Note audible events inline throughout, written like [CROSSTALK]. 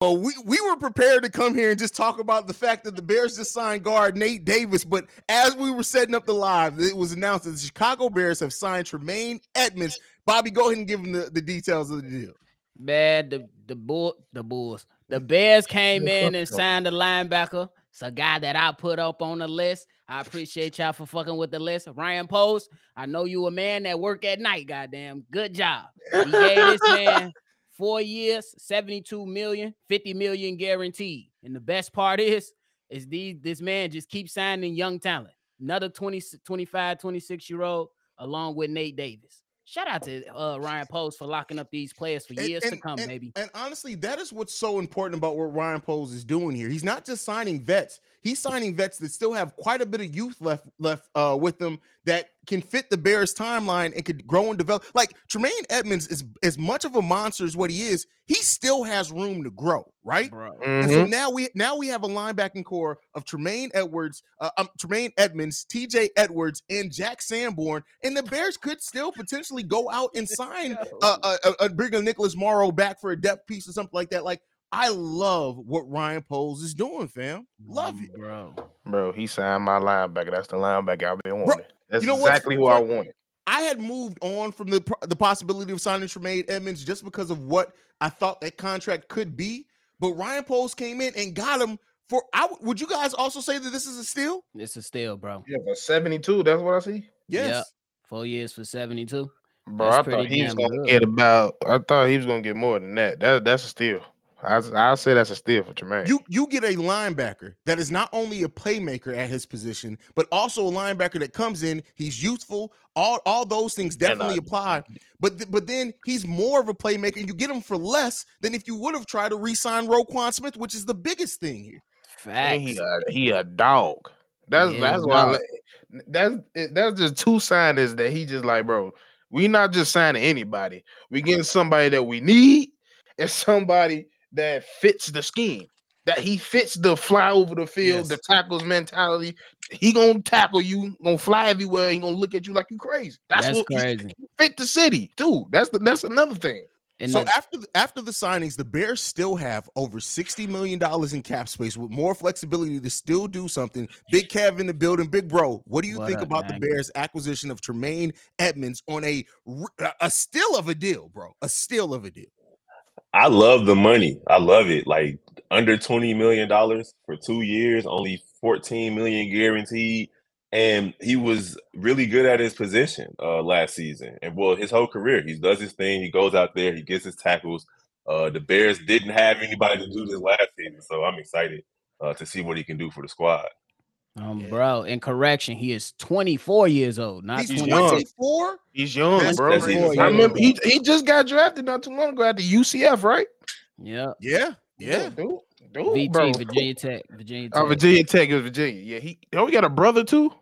Well, we, we were prepared to come here and just talk about the fact that the Bears just signed guard Nate Davis. But as we were setting up the live, it was announced that the Chicago Bears have signed Tremaine Edmunds. Bobby, go ahead and give him the, the details of the deal. Man, the the bull the Bulls. The Bears came in and signed the linebacker. It's a guy that I put up on the list. I appreciate y'all for fucking with the list. Ryan Poles, I know you a man that work at night. Goddamn, good job. He gave this man four years, 72 million, 50 million guaranteed. And the best part is, is these this man just keeps signing young talent. Another 20, 25, 26 year old, along with Nate Davis. Shout out to uh, Ryan Poles for locking up these players for years and, to come, and, baby. And honestly, that is what's so important about what Ryan Poles is doing here. He's not just signing vets; he's signing vets that still have quite a bit of youth left left uh, with them that can fit the Bears timeline and could grow and develop. Like Tremaine Edmunds is as much of a monster as what he is. He still has room to grow, right? Mm-hmm. so now we now we have a linebacking corps of Tremaine Edwards, uh, um, Tremaine Edmunds, T.J. Edwards, and Jack Sanborn, and the Bears could still potentially go out and [LAUGHS] sign uh, uh, bring a Nicholas Morrow back for a depth piece or something like that. Like I love what Ryan Poles is doing, fam. Love mm, it. bro. Bro, he signed my linebacker. That's the linebacker I've been wanting. That's you know what's exactly who I wanted. I had moved on from the the possibility of signing Tremaine Edmunds just because of what I thought that contract could be. But Ryan Poles came in and got him for. I w- would you guys also say that this is a steal? It's a steal, bro. Yeah, for 72, that's what I see. Yes. Yep. Four years for 72. Bro, That's I thought he was gonna good. get about. I thought he was gonna get more than that. That that's a steal. I I say that's a steal for Tremaine. You you get a linebacker that is not only a playmaker at his position, but also a linebacker that comes in. He's youthful. All all those things definitely apply. Mm-hmm. But th- but then he's more of a playmaker. and You get him for less than if you would have tried to re-sign Roquan Smith, which is the biggest thing here. And he a, he a dog. That's Yeah, that's why. I dog. li- That's it- that's just two signings that he just like, bro. We not just signing anybody. We getting somebody that we need and somebody that fits the scheme. That he fits the fly over the field, the tackles mentality. He gonna tackle you, gonna fly everywhere. He gonna look at you like you crazy. That's, That's what crazy. he fit the city too. That's the that's another thing. And so after the, after the signings, the Bears still have over sixty million dollars in cap space with more flexibility to still do something. Big Kev in the building, big bro. What do you What think about man? the Bears' acquisition of Tremaine Edmunds on a a steal of a deal, bro? A steal of a deal. I love the money. I love it. Like under twenty million dollars for two years, only fourteen million guaranteed, and he was really good at his position uh, last season, and well, his whole career. He does his thing. He goes out there. He gets his tackles. Uh, the Bears didn't have anybody to do this last season, so I'm excited uh, to see what he can do for the squad. Um, Yeah. bro, in correction, he is 24 years old, not He's He's 20. young. twenty four. He's young, That's bro. crazy. I remember he, he just got drafted not too long ago at the UCF, right? Yeah. Yeah, yeah. dude, dude, VT, bro. Virginia Tech. Virginia Tech. Oh, Virginia Tech is Virginia. Yeah, he. Oh, we got a brother too.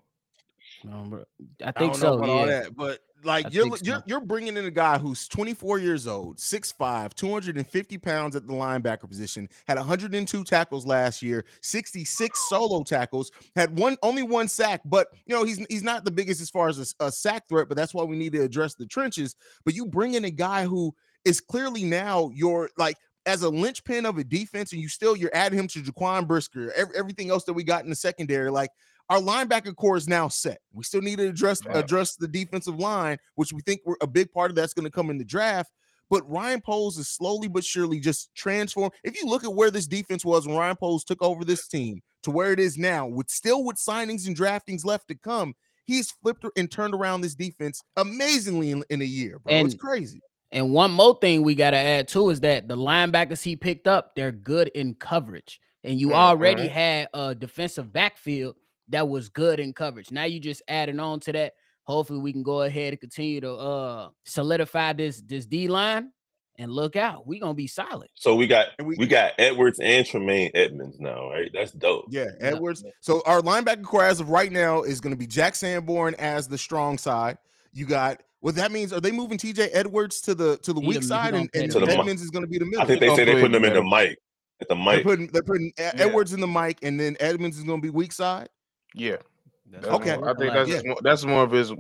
Um, bro, I I think don't know so. about all Yeah. that, but like I you're so. you're you're bringing in a guy who's 24 years old, 6'5, 250 pounds at the linebacker position, had 102 tackles last year, 66 solo tackles, had one only one sack, but you know he's he's not the biggest as far as a, a sack threat, but that's why we need to address the trenches. But you bring in a guy who is clearly now your like as a linchpin of a defense, and you still you're adding him to Jaquan Brisker, ev- everything else that we got in the secondary, like our linebacker corps is now set. We still need to address Yeah. address the defensive line, which we think we're a big part of that's going to come in the draft. But Ryan Poles is slowly but surely just transformed. If you look at where this defense was when Ryan Poles took over this team to where it is now, with still with signings and draftings left to come, he's flipped and turned around this defense amazingly in, in a year, bro. it's And- crazy. And one more thing we got to add too is that the linebackers he picked up, they're good in coverage. And you already Mhm. had a defensive backfield that was good in coverage. Now you just adding on to that. Hopefully we can go ahead and continue to uh solidify this this D line and look out. We're gonna be solid. So we got we- we, got Edwards and Tremaine Edmunds now, right? That's dope. Yeah, Edwards. So our linebacker corps as of right now is going to be Jack Sanborn as the strong side. You got what that means. Are they moving TJ Edwards to the to the He weak side, and, and the. Edmunds is going to be the middle? I think they gonna say they play putting them in the mic at the they're mic. putting they're putting Yeah. Edwards in the mic, and then Edmunds is going to be weak side. Yeah. That's That's Okay. more- I think that's it. more, that's more of his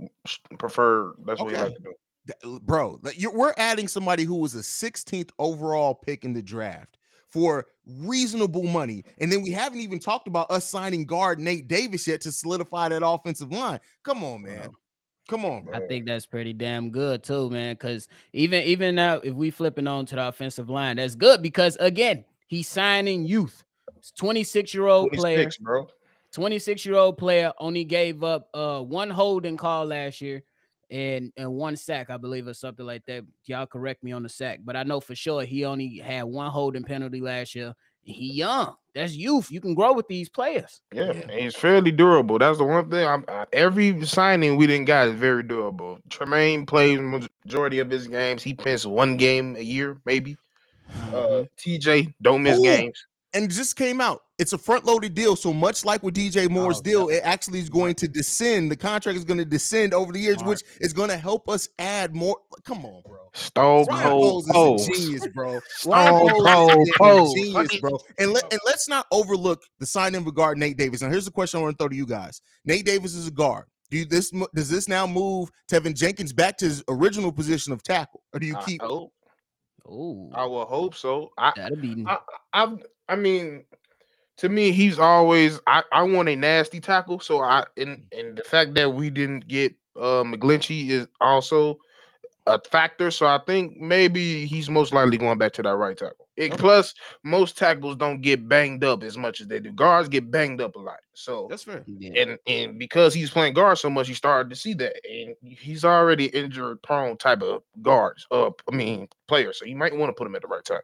preferred. That's what he Okay. like to do. Uh, bro, you're, we're adding somebody who was a 16th overall pick in the draft for reasonable money. And then we haven't even talked about us signing guard Nate Davis yet to solidify that offensive line. Come on, uh-huh. man. Come on, bro. I think that's pretty damn good too, man. Because even even now, if we flipping on to the offensive line, that's good because again, he's signing youth. 26 year old player, bro. 26 year old player only gave up uh one holding call last year and and one sack, I believe, or something like that. Y'all correct me on the sack, but I know for sure he only had one holding penalty last year. He young. That's youth. You can grow with these players. Yeah, and he's fairly durable. That's the one thing. I'm, I, every signing we didn't got is very durable. Tremaine plays majority of his games. He missed one game a year, maybe. Uh, TJ don't miss Ooh. games. And just came out. It's a front loaded deal. So much like with DJ Moore's Oh, deal, it actually is going to descend. The contract is going to descend over the years, Smart. which is going to help us add more. Come on, bro. Stone Ryan cold Poles Poles. is a genius, bro. Stone cold is a genius, bro. And let and let's not overlook the signing of guard Nate Davis. Now, here's the question I want to throw to you guys. Nate Davis is a guard. Do you, this does this now move Teven Jenkins back to his original position of tackle, or do you I keep? hope. Oh, I will hope so. I, that'll be I, I, I mean, to me, he's always. I, I want a nasty tackle. So I, and and the fact that we didn't get uh McGlinchey is also a factor. So I think maybe he's most likely going back to that right tackle. It, Okay. Plus, most tackles don't get banged up as much as they do. Guards get banged up a lot. So That's fair. yeah. and and because he's playing guard so much, you started to see that, and he's already injured prone type of guards. Uh, I mean player. So you might want to put him at the right time.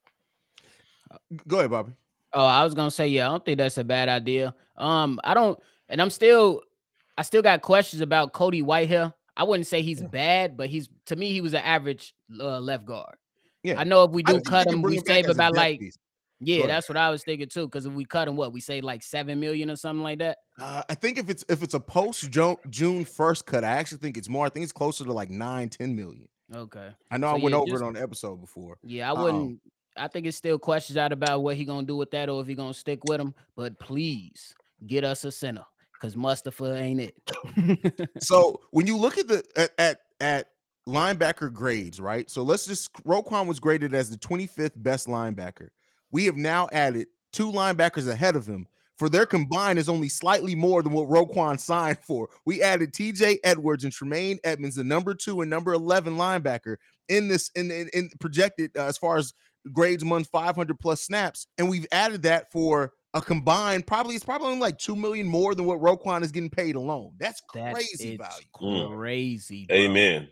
Go ahead, Bobby. Oh, I was gonna say, yeah, I don't think that's a bad idea. Um, I don't, and I'm still, I still got questions about Cody Whitehair. I wouldn't say he's bad, but he's to me he was an average uh, left guard. Yeah. I know if we do cut him, we save about like piece. yeah, that's what I was thinking too. Because if we cut him, what we say like seven million or something like that. Uh, I think if it's if it's a post June first cut, I actually think it's more. I think it's closer to like nine, ten million. Okay, I know So, I went yeah, over just- it on the episode before. yeah, I wouldn't. I think it's still questions out about what he gonna do with that or if he gonna stick with him. But please get us a center because Mustipher ain't it. [LAUGHS] So when you look at the at, at at linebacker grades, right? So let's just Roquan was graded as the 25th best linebacker. We have now added two linebackers ahead of him. For their combined is only slightly more than what Roquan signed for. We added TJ Edwards and Tremaine Edmunds, the number two and number 11 linebacker in this in, in, in projected uh, as far as grades among 500 plus snaps. And we've added that for a combined probably it's probably like 2 million more than what Roquan is getting paid alone. That's That's crazy it's value. Mm. crazy. bro. Amen.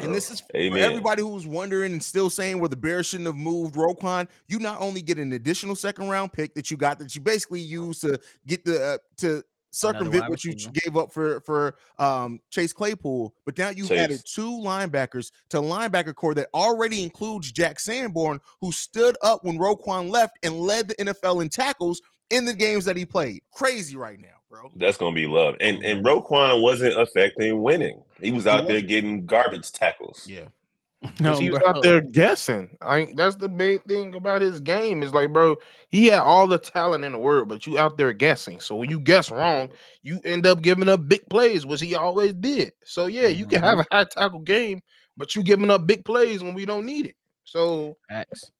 And this is for Amen. everybody who's wondering and still saying where the Bears shouldn't have moved Roquan. You not only get an additional second round pick that you got that you basically use to get the uh, to circumvent what you gave up for for um Chase Claypool, but now you Chase. added two linebackers to linebacker corps that already includes Jack Sanborn, who stood up when Roquan left and led the NFL in tackles in the games that he played. Crazy right now, bro. That's gonna be love. And and Roquan wasn't affecting winning. He was out there getting garbage tackles. Yeah. [LAUGHS] 'Cause he was bro. out there guessing. I that's the big thing about his game. Is like, bro, he had all the talent in the world, but you out there guessing. So when you guess wrong, you end up giving up big plays, which he always did. So yeah, you can have mm-hmm. a high tackle game, but you giving up big plays when we don't need it. So Facts.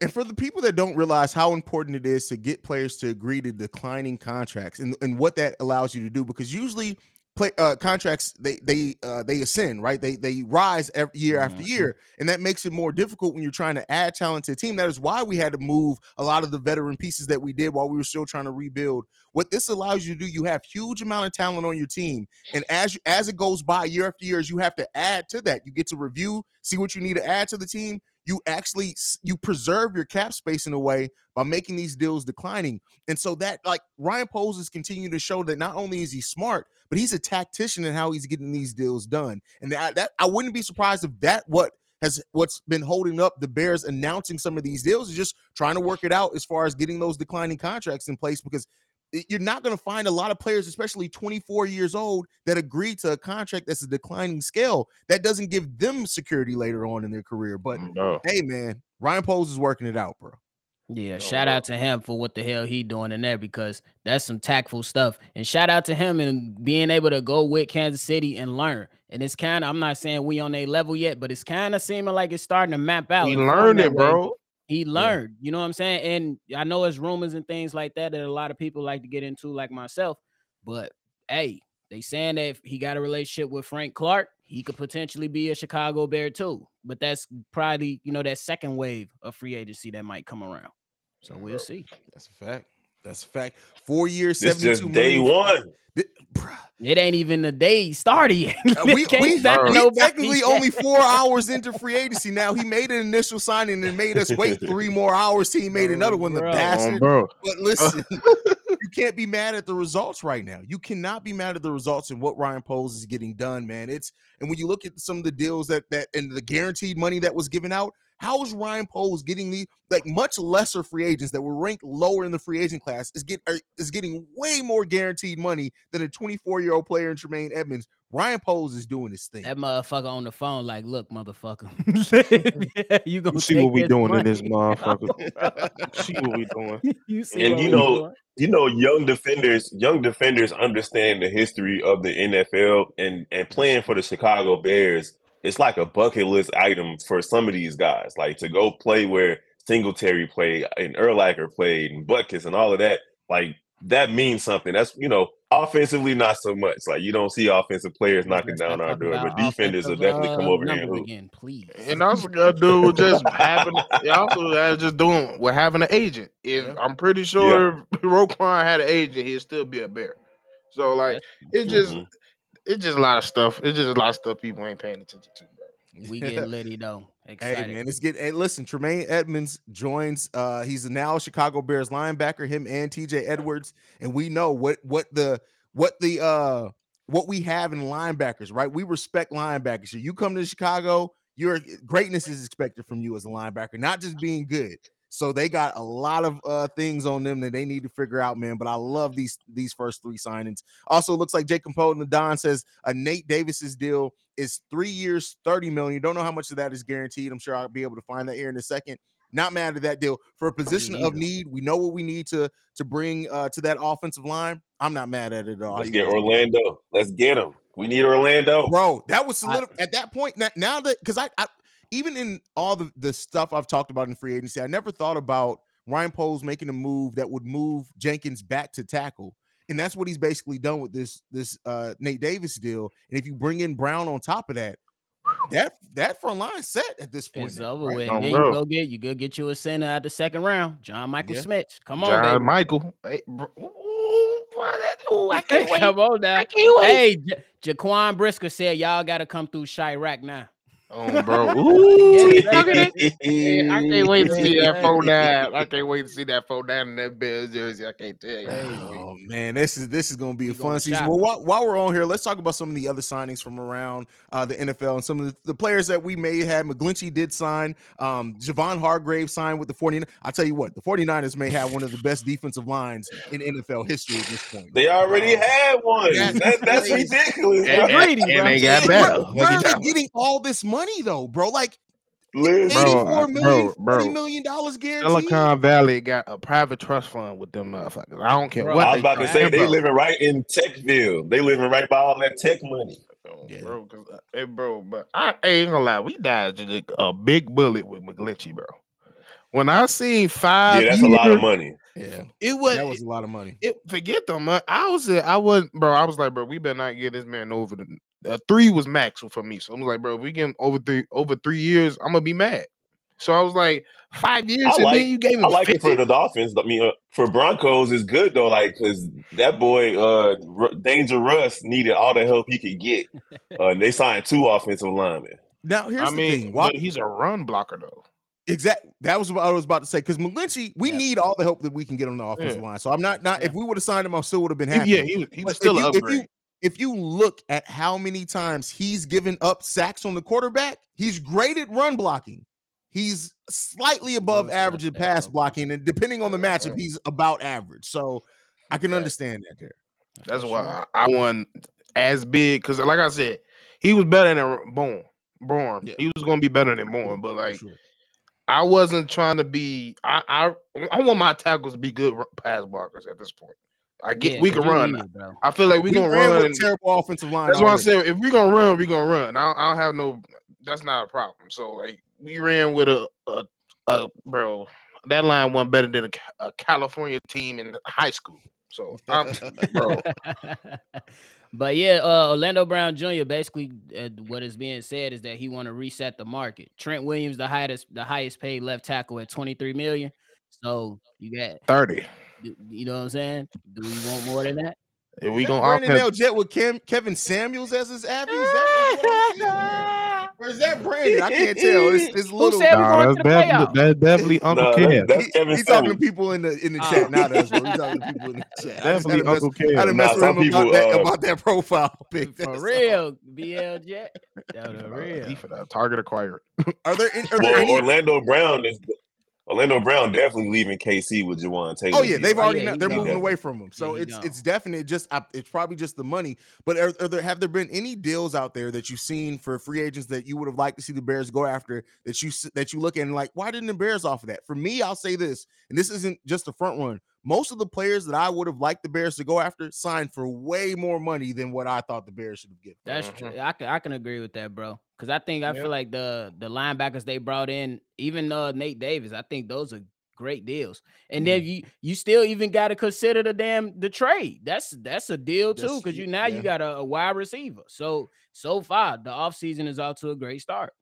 And for the people that don't realize how important it is to get players to agree to declining contracts and, and what that allows you to do, because usually play uh, contracts they they uh, they ascend, right? They they rise every year after Mhm. year, and that makes it more difficult when you're trying to add talent to a team. That is why we had to move a lot of the veteran pieces that we did while we were still trying to rebuild. What this allows you to do, you have huge amount of talent on your team, and as you, as it goes by year after years, you have to add to that. You get to review, see what you need to add to the team, you actually you preserve your cap space in a way by making these deals declining and so that like ryan Poles is continuing to show that not only is he smart but he's a tactician in how he's getting these deals done and that, that i wouldn't be surprised if that what has what's been holding up the bears announcing some of these deals is just trying to work it out as far as getting those declining contracts in place because you're not going to find a lot of players especially 24 years old that agree to a contract that's a declining scale that doesn't give them security later on in their career but mm, no. hey man, Ryan Poles is working it out, bro. Yeah, Oh, shout out to him for what the hell he doing in there because that's some tactful stuff. And shout out to him and being able to go with Kansas City and learn. And it's kind of I'm not saying we on a level yet, but it's kind of seeming like it's starting to map out. He learned it, way. bro. He learned, you know what I'm saying? And I know it's rumors and things like that that a lot of people like to get into, like myself. But hey, they saying that if he got a relationship with Frank Clark, he could potentially be a Chicago Bear too. But that's probably, you know, that second wave of free agency that might come around. So we'll see. That's a fact. That's a fact. Four years, This seventy-two just day million. one. Th- It ain't even the day started yet. Uh, we, [LAUGHS] Can't we, sign we we nobody technically yet. only four [LAUGHS] hours into free agency now. He made an initial signing and made us wait three [LAUGHS] more hours he made another one. The Bro. Um, bastard. bro. But listen, you can't be mad at the results right now. You cannot be mad at the results and what Ryan Poles is getting done, man. It's and when you look at some of the deals that that and the guaranteed money that was given out, how is Ryan Poles getting the like much lesser free agents that were ranked lower in the free agent class is get are, is getting way more guaranteed money than a 24 year old player in Tremaine Edmunds. Ryan Poles is doing his thing. That motherfucker on the phone, like, look, motherfucker, [LAUGHS] you gonna You see what we doing in this motherfucker. [LAUGHS] see what we doing. you see And you know- doing? you know, young defenders, young defenders understand the history of the NFL and and playing for the Chicago Bears. It's like a bucket list item for some of these guys, like to go play where Singletary played and Urlacher played and Butkus and all of that. Like that means something. That's you know, offensively not so much. Like you don't see offensive players knocking down our door, but defenders will definitely come uh, over here and hoop. again, please. And also got to do with just having, it also got just doing with having an agent. If Yeah. I'm pretty sure if [LAUGHS] Roquan had an agent, he'd still be a bear. So like, it just, Mhm. It's just a lot of stuff. It's just a lot of stuff people ain't paying attention to. Bro. we get [LAUGHS] litty though. Excited. Hey man, it's get. Hey, listen, Tremaine Edmunds joins. Uh, he's now Chicago Bears linebacker. Him and T.J. Edwards, and we know what what the what the uh what we have in linebackers. Right, we respect linebackers. So you come to Chicago, your greatness is expected from you as a linebacker, not just being good. So they got a lot of uh things on them that they need to figure out, man. But I love these these first three signings. Also, looks like Jacob Poten, Don says a Nate Davis's deal is three years, 30 million. Don't know how much of that is guaranteed. I'm sure I'll be able to find that here in a second. Not mad at that deal for a position of neither. need. We know what we need to to bring uh to that offensive line. I'm not mad at it at all. Let's get Orlando. Let's get him. We need Orlando. bro. That was I- at that point. Now, now that because I, I even in all the the stuff I've talked about in free agency, I never thought about Ryan Poles making a move that would move Jenkins back to tackle. And that's what he's basically done with this this uh Nate Davis deal. And if you bring in Brown on top of that, that that front line set at this point. It's now, over right? with. Then you go get you go get you a center at the second round. John Michael Yeah. Smith. Come on, John baby. Michael. Hey, bro. Ooh, boy, that- ooh, I can't [LAUGHS] wait. Come on now. I can't wait. Hey, J- Jaquan Brisker said y'all got to come through Chiraq now. Oh, bro. [LAUGHS] Ooh, Yeah, look at it. I can't wait to see that Yeah. four nine. I can't wait to see that four nine in that Bears jersey. I can't tell you. Oh man, this is this is going to be a fun season. Well, while, while we're on here, let's talk about some of the other signings from around uh, the NFL and some of the, the players that we may have. McGlinchey did sign. Um, Javon Hargrave signed with the 49ers. I'll tell you what, the 49ers may have one of the best defensive lines in NFL history at this point. They already had one. That's That, that's ridiculous. And, and- and they got Where- better. Where, are they getting all this money though, bro? Like Listen, Bro, million, bro, bro. million dollars guaranteed. Silicon Valley got a private trust fund with them motherfuckers. I don't care Bro, what. I was they about to say it, they bro. living right in Techville. They living right by all that tech money. Yeah. bro, 'cause, uh, hey, bro, but I ain't gonna lie, we dodged a, a big bullet with McGlinchey, bro. When I seen five, Yeah, that's a lot of money. Yeah, It was, that was a lot of money. it, forget them. man. I was, I was, bro. I was like, bro, we better not get this man over the uh, three was max for me. So I'm like, bro, if we get him over three over three years, I'm gonna be mad. So I was like, five years, I and like- then you gave him I like it for the Dolphins. I mean, uh, for Broncos is good though, like because that boy, uh, R- Danger Russ, needed all the help he could get. Uh, and they signed two offensive linemen. Now here's I the mean, thing. Why, he's a run blocker though. Exactly. That was what I was about to say. Because McGlinchey, we Yeah. need all the help that we can get on the offensive line. So I'm not not if we would have signed him, I still would have been happy. yeah, he was, he was still if an you, upgrade. If you, if you look at how many times he's given up sacks on the quarterback, he's great at run blocking. He's slightly above Most average at pass though. blocking, and depending on the matchup, he's about average. So I can understand that there. That's why. I, I won as big because, like I said, he was better than Bourne. Bourne. Yeah. He was going to be better than Bourne, but like sure. I wasn't trying to be. I I, I want my tackles to be good pass blockers at this point. I get Yeah, we 'cause can run. need it. I feel like we, We gonna run. with and- a terrible offensive line. that's what I'm already. saying. If we gonna run, we gonna run. I don't, I don't have no. That's not a problem. So like we ran with a, a uh, bro, that line wasn't better than a, a California team in high school. So, I'm, [LAUGHS] bro, [LAUGHS] but yeah, uh, Orlando Brown Jr. basically uh, what is being said is that he want to reset the market. Trent Williams, the highest the highest paid left tackle at 23 million. So you got thirty. You know what I'm saying? Do we want more than that? If we gonna Brandon offense, L. Jet with Cam, Kevin Samuels as his Abby? Is that what I'm or is that Brandon? I can't tell. It's, it's little. said we nah, going that's to the definitely playoffs? that's definitely Uncle Nah, Kev. that's, that's He- Kevin he's talking to people in the in the Ah. chat, not us. Bro. He's talking to people in the chat. I just Definitely had to mess- I had to mess with some him about people, that, uh, about that profile [LAUGHS] pic. For That's real, BL Jet. Yo, the real. He for the target acquired. Are there, any- are there Well, any? Orlando Brown is Orlando Brown definitely leaving KC with Jawaan Taylor. Oh yeah, they've Oh, already yeah, not- they're moving away from him. So Yeah, he it's it's definite. Just it's probably just the money. But are, are there have there been any deals out there that you've seen for free agents that you would have liked to see the Bears go after that you that you look at and like why didn't the Bears offer that? For me, I'll say this, and this isn't just a front run. Most of the players that I would have liked the Bears to go after signed for way more money than what I thought the Bears should have given. That's Mhm. true. I can I can agree with that, bro. Because I think I Yeah. feel like the the linebackers they brought in, even uh Nate Davis, I think those are great deals. And then you you still even got to consider the damn the trade. That's that's a deal too, because you now yeah. you got a, a wide receiver. So so far the offseason is off to a great start.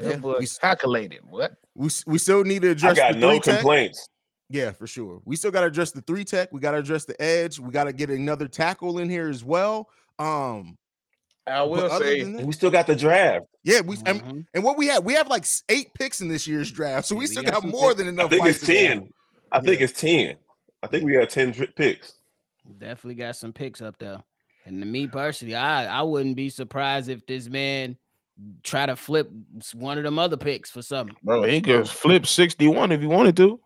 Yeah, Yeah, we calculated. What? We we still need to address. I address got the no three tech. complaints. Yeah, for sure. We still got to address the three tech. We got to address the edge. We got to get another tackle in here as well. Um, I but will other say, that- we still got the draft. yeah, we and, Mhm. and what we have, we have like eight picks in this year's draft, so we We still got got more picks. than I enough. think it's fights to ten. I think Yeah. it's ten. I think we have ten picks. Definitely got some picks up there. And to me personally, I I wouldn't be surprised if this man try to flip one of them other picks for something. bro, he could flip sixty-one if he wanted to.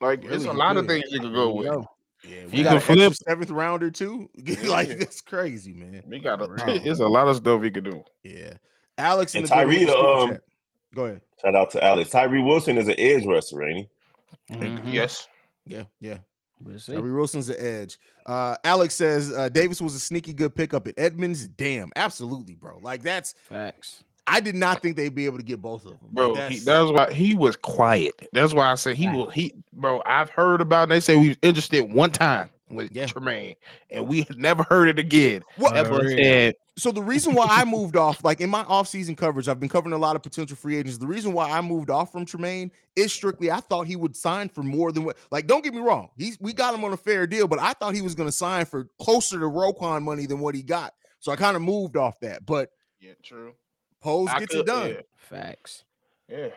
Like, Really, there's a he lot of things you could go with. go. Yeah, You we can got flip- seventh rounder too. [LAUGHS] like Yeah. that's crazy, man. We got a, [LAUGHS] For it's a lot of stuff he could do. Yeah, Alex in And the building with Tyree, um. Go ahead. Shout out to Alex. Tyree Wilson is an edge wrestler, ain't he? Mhm. Yes. Yeah, yeah. We'll. Tyree Wilson's the edge. Uh, Alex says uh, Davis was a sneaky good pickup at Edmunds. Damn, absolutely, bro. Like that's. Facts. I did not think they'd be able to get both of them, Bro, Like, he, that's- that's why he was quiet. That's why I said he Right. will. He, bro, I've heard about. They say we was interested one time with Yeah. Tremaine, and we had never heard it again. What- That boy Real. said, so the reason why I [LAUGHS] moved off, like in my off-season coverage, I've been covering a lot of potential free agents. The reason why I moved off from Tremaine is strictly I thought he would sign for more than what. Like, don't get me wrong, he's we got him on a fair deal, but I thought he was going to sign for closer to Roquan money than what he got. So I kind of moved off that. But "Yeah, true." Poles I gets could- it done. Facts. Yeah, yeah.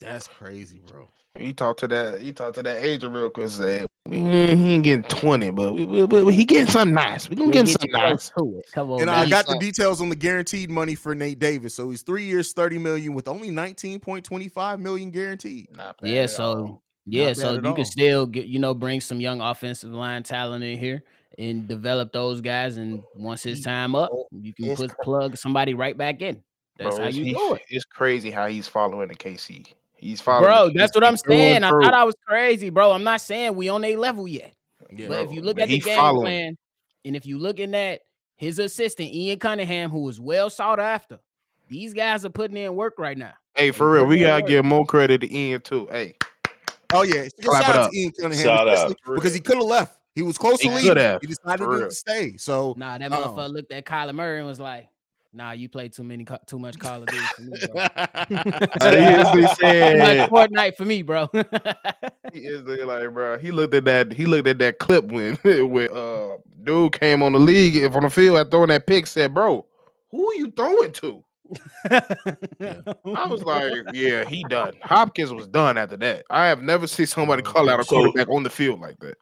That's crazy, bro. He talked to that. He talked to that agent real quick. Said "Mm, he ain't getting twenty, but we, we, we, he getting something nice. We gonna get him get something nice. close to it. Come on, And man. I got the details on the guaranteed money for Nate Davis. So he's three years, 30 million with only 19.25 million guaranteed. Not bad yeah, at all. so yeah, bad so you all. can still get you know bring some young offensive line talent in here and develop those guys. And once his time up, oh, you can it's put plug somebody right back in. That's Bro, how you do it. It's crazy how he's following the KC. He's following. Bro, the that's what I'm saying. I thought I was crazy, bro. I'm not saying we on a level yet. Yeah. But if you look at the game following. plan, and if you looking at his assistant Ian Cunningham, who is well sought after, these guys are putting in work right now. Hey, for real, we gotta give more credit to Ian too. Hey, Oh yeah, Clap shout out to Ian Cunningham Shout out. because he could have left. He was close He to could leaving. have, He decided to stay. So Nah, that Oh. motherfucker looked at Kyler Murray and was like, "Nah, you play too many, too much Call of Duty for me, bro. [LAUGHS] He is- he [LAUGHS] too much Fortnite for me, bro." he is like, bro. He looked at that. He looked at that clip when [LAUGHS] when uh dude came on the league if on the field at throwing that pick. Said, bro, who are you throwing to? I was like, yeah, he done. Hopkins was done after that. I have never seen somebody call out a So- quarterback on the field like that.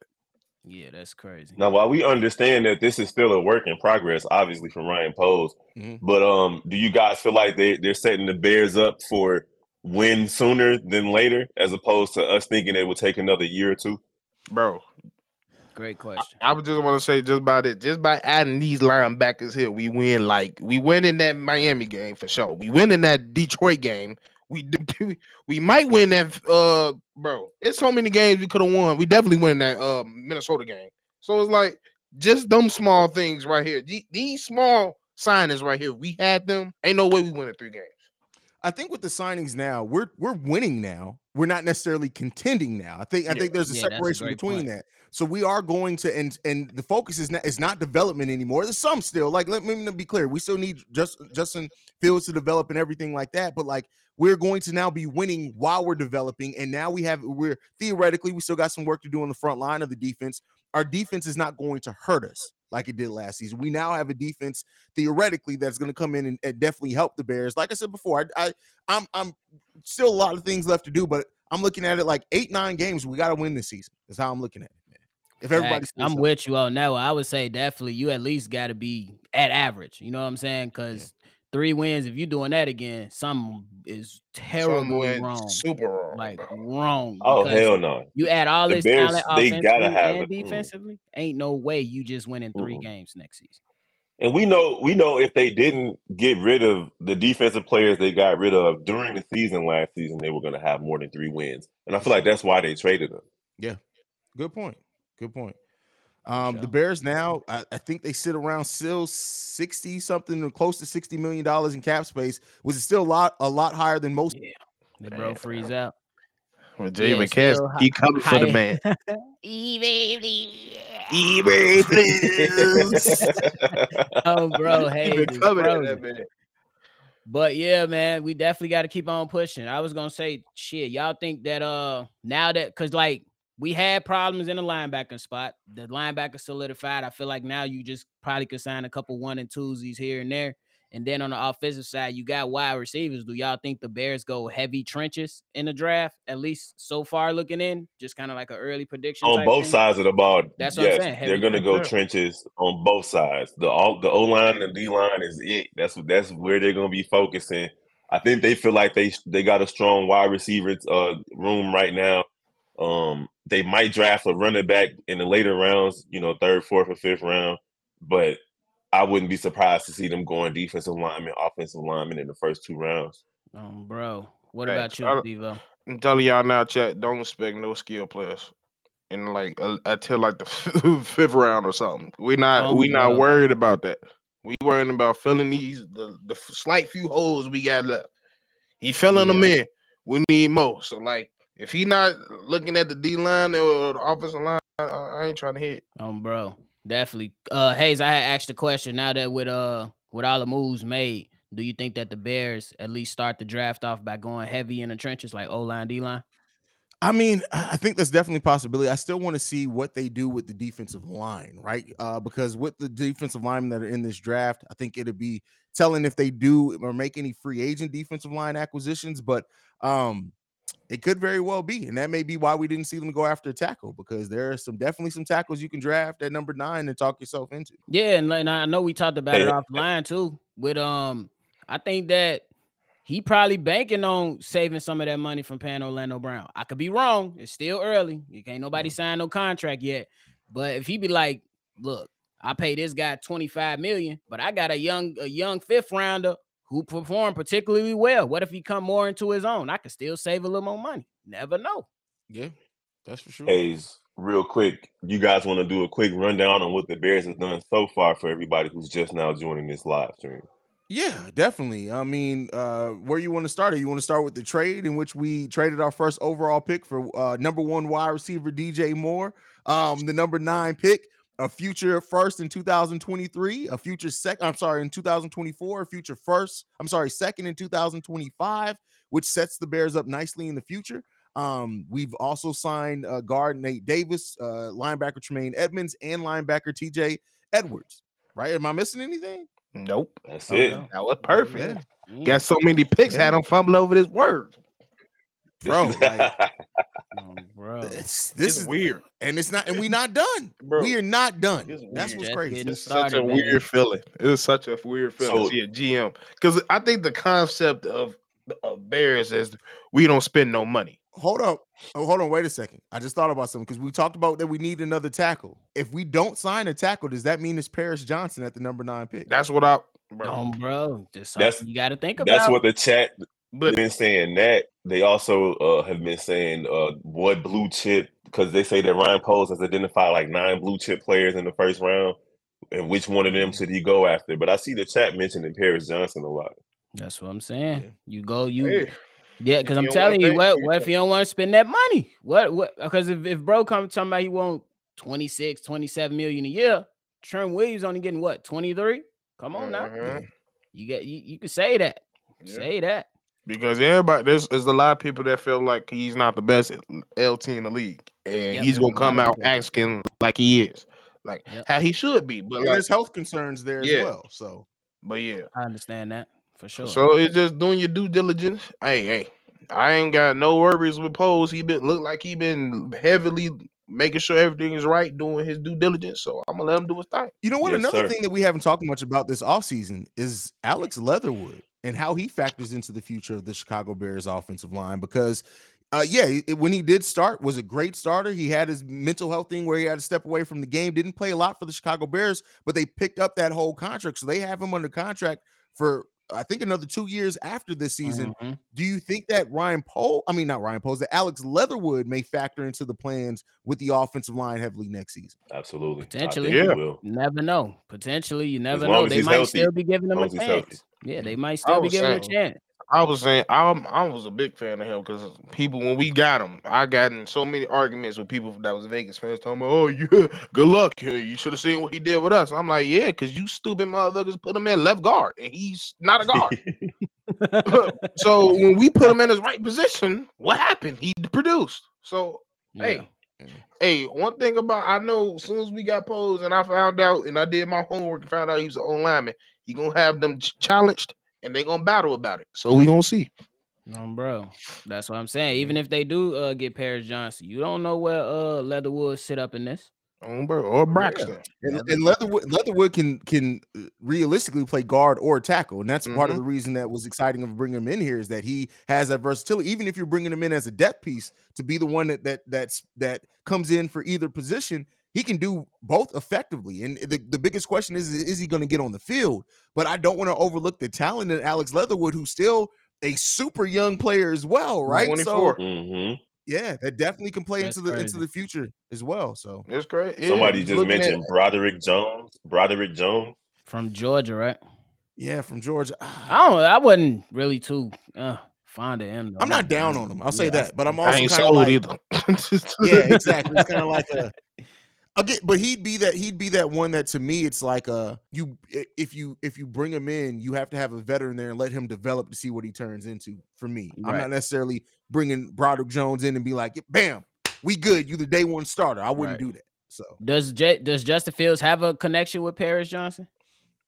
Yeah, that's crazy. Now, while we understand that this is still a work in progress, obviously from Ryan Poles, Mhm. but um, do you guys feel like they they're setting the Bears up for win sooner than later, as opposed to us thinking it would take another year or two? Bro, Great I, question. I would just want to say just about it, just by adding these linebackers here, we win. Like we win in that Miami game for sure. We win in that Detroit game. We [LAUGHS] we might win that. Uh, bro, it's so many games we could have won. We definitely win that uh Minnesota game. So it's like just them small things right here. These small signings right here, we had them. Ain't no way we win in three games. I think with the signings now, we're we're winning now. We're not necessarily contending now. I think I Yeah. think there's a Yeah, that's a separation between point. that. So we are going to and and the focus is not is not development anymore. There's some still like let me be clear. We still need just Justin Fields to develop and everything like that. But like we're going to now be winning while we're developing. And now we have we're theoretically we still got some work to do on the front line of the defense. Our defense is not going to hurt us like it did last season. We now have a defense theoretically that's going to come in and, and definitely help the Bears. Like I said before, I, I I'm I'm still a lot of things left to do, but I'm looking at it like eight nine games. We got to win this season. That's how I'm looking at it. Man. If everybody, I'm with you on that one. I would say definitely you at least got to be at average. You know what I'm saying? Because three wins, if you're doing that again, something is terribly went wrong. Super wrong. Like bro. wrong. Oh hell no! You add all The this Bears, talent they offensively gotta have and it. Mm. defensively. Ain't no way you just winning 3 Mm-mm. games next season. And we know we know if they didn't get rid of the defensive players they got rid of during the season last season, they were going to have more than three wins. And I feel like that's why they traded them. Yeah, good point. Good point. Um, the. Bears now, I, I think they sit around still 60 something or close to 60 million dollars in cap space, which is still a lot, a lot higher than most. Yeah. The bro Man. freeze out. When Jay Yeah, McCaskey, still he coming for the high- man. [LAUGHS] [LAUGHS] oh, bro, He hey, been this coming at frozen. that. But yeah, man, we definitely got to keep on pushing. I was gonna say, shit, y'all think that uh now that because like we had problems in the linebacker spot, the linebacker solidified. I feel like now you just probably could sign a couple one and twosies here and there. And then on the offensive side, you got wide receivers. Do y'all think the Bears go heavy trenches in the draft? At least so far looking in, just kind of like an early prediction. on both thing? sides of the ball. That's what I'm yes, saying, they're going to go trench. trenches on both sides. The all the O line and D line is it. That's that's where they're going to be focusing. I think they feel like they they got a strong wide receiver uh, room right now. Um, they might draft a running back in the later rounds, you know, third, fourth, or fifth round. But I wouldn't be surprised to see them going defensive lineman, offensive lineman in the first two rounds. Um, bro, what Facts. about you, I, Devo? I'm telling y'all now, chat. Don't expect no skill players in like uh, until like the [LAUGHS] fifth round or something. We not Oh, we not worried about that. We worrying about filling these the the slight few holes we got left. He filling them in. We need more. So like, if he not looking at the D line or the offensive line, I, I ain't trying to hit. Um, bro, definitely. Uh, Haize, I had asked the question. Now that with uh with all the moves made, do you think that the Bears at least start the draft off by going heavy in the trenches, like O line, D line? I mean, I I think that's definitely a possibility. I still want to see what they do with the defensive line, right? Uh, because with the defensive linemen that are in this draft, I think it'd be telling if they do or make any free agent defensive line acquisitions, but um, it could very well be, and that may be why we didn't see them go after a tackle because there are some definitely some tackles you can draft at number nine and talk yourself into. Yeah, and, and I know we talked about it offline too. With um, I think that he probably banking on saving some of that money from paying Orlando Brown. I could be wrong. It's still early. You can't nobody sign no contract yet. But if he be like, look, I pay this guy 25 million, but I got a young a young fifth rounder who performed particularly well. What if he come more into his own? I could still save a little more money. Never know. Yeah, that's for sure. Haize, real quick, you guys want to do a quick rundown on what the Bears have done so far for everybody who's just now joining this live stream? Yeah, definitely. I mean, uh, where you want to start? Or you want to start with the trade in which we traded our first overall pick for uh, number one wide receiver DJ Moore, um, the number nine pick, a future first in 2023, a future second. I'm sorry, in 2024, a future first. I'm sorry, second in 2025, which sets the Bears up nicely in the future. Um, we've also signed uh, guard Nate Davis, uh, linebacker Tremaine Edmunds, and linebacker TJ Edwards. Right? Am I missing anything? Nope. That's Oh, it. no. That was perfect. Yeah. Got so many picks, had him fumble over this word. Bro, [LAUGHS] like, oh, bro. It's, this It's is weird. and it's not, and we're not done. Bro, we are not done. That's what's Just crazy. getting It's such a man. weird feeling. It's such a weird feeling So- to see a GM because I think the concept of, of Bears is we don't spend no money. Hold up. Oh, hold on. Wait a second. I just thought about something because we talked about that we need another tackle. If we don't sign a tackle, does that mean it's Paris Johnson at the number nine pick? That's what I. Bro. Um, bro, just That's- something you got to think about. That's what the chat but been saying. That they also uh, have been saying uh, what blue chip because they say that Ryan Poles has identified like nine blue chip players in the first round, and which one of them should he go after? But I see the chat mentioning Paris Johnson a lot. That's what I'm saying. Yeah. You go, you hey, Yeah, because I'm telling you, what what if you don't want to spend that money? What what because if, if bro comes talking about he want 26, 27 million a year, Trent Williams only getting what 23? Come on now. Mhm. You get you, you can say that. Yeah. Say that. Because everybody, there's, there's a lot of people that feel like he's not the best LT in the league, and Yep, he's gonna come out asking like he is, like Yep. how he should be. But like, there's health concerns there Yeah. as well. So but yeah, I understand that for sure. so it's just doing your due diligence. Hey, hey, I ain't got no worries with Poles. He been look like he been heavily making sure everything is right, doing his due diligence. So I'm gonna let him do his thing. You know what? Yes, Another sir. thing that we haven't talked much about this offseason is Alex Leatherwood and how he factors into the future of the Chicago Bears offensive line. Because, uh, yeah, it- when he did start, was a great starter. He had his mental health thing where he had to step away from the game. Didn't play a lot for the Chicago Bears, but they picked up that whole contract, so they have him under contract for. I think another two years after this season. Mhm. Do you think that Ryan Poe, I mean not Ryan Poe, that Alex Leatherwood may factor into the plans with the offensive line heavily next season? Absolutely. Potentially. he Yeah. will. Never know. Potentially, you never long know. as They he's might healthy. still be giving him a as healthy. chance. Yeah, they mm. might still be giving him a chance. I was saying I'm I was a big fan of him because people when we got him, I got in so many arguments with people that was Vegas fans talking about, oh yeah, good luck. You should have seen what he did with us. I'm like, yeah, because you stupid motherfuckers put him in left guard and he's not a guard. [LAUGHS] [LAUGHS] so when we put him in his right position, what happened? He produced. So hey, mm. Hey, one thing about I know as soon as we got posed and I found out and I did my homework and found out he was an old lineman, he gonna have them challenged and they gonna battle about it. So we gonna see. No, bro. That's what I'm saying. Even if they do uh get Paris Johnson, you don't know where uh Leatherwood sit up in this. Bro, or Braxton. And, and Leatherwood, Leatherwood can can uh, realistically play guard or tackle, and that's part of the reason that was exciting of bringing him in here is that he has that versatility. Even if you're bringing him in as a depth piece to be the one that that that's that comes in for either position, he can do both effectively. And the, the biggest question is is he going to get on the field? But I don't want to overlook the talent in Alex Leatherwood, who's still a super young player as well, right? 24. So hmm yeah, that definitely can play That's into the into the future as well. So It's great. Yeah, Somebody just looking at- mentioned Broderick Jones. Broderick Jones. From Georgia, right? yeah, from Georgia. I don't know. I wasn't really too uh fond of him. though. I'm not down on him. I'll say Yeah, that, but I'm I also ain't kind of sold like, either. [LAUGHS] [LAUGHS] yeah, exactly. It's kind of like a again, but he'd be that he'd be that one that to me it's like a you if you if you bring him in, you have to have a veteran there and let him develop to see what he turns into. For me, I'm not necessarily bringing Broderick Jones in and be like, bam, we good. You the day one starter. I wouldn't Right. do that. So Does J- does Justin Fields have a connection with Paris Johnson?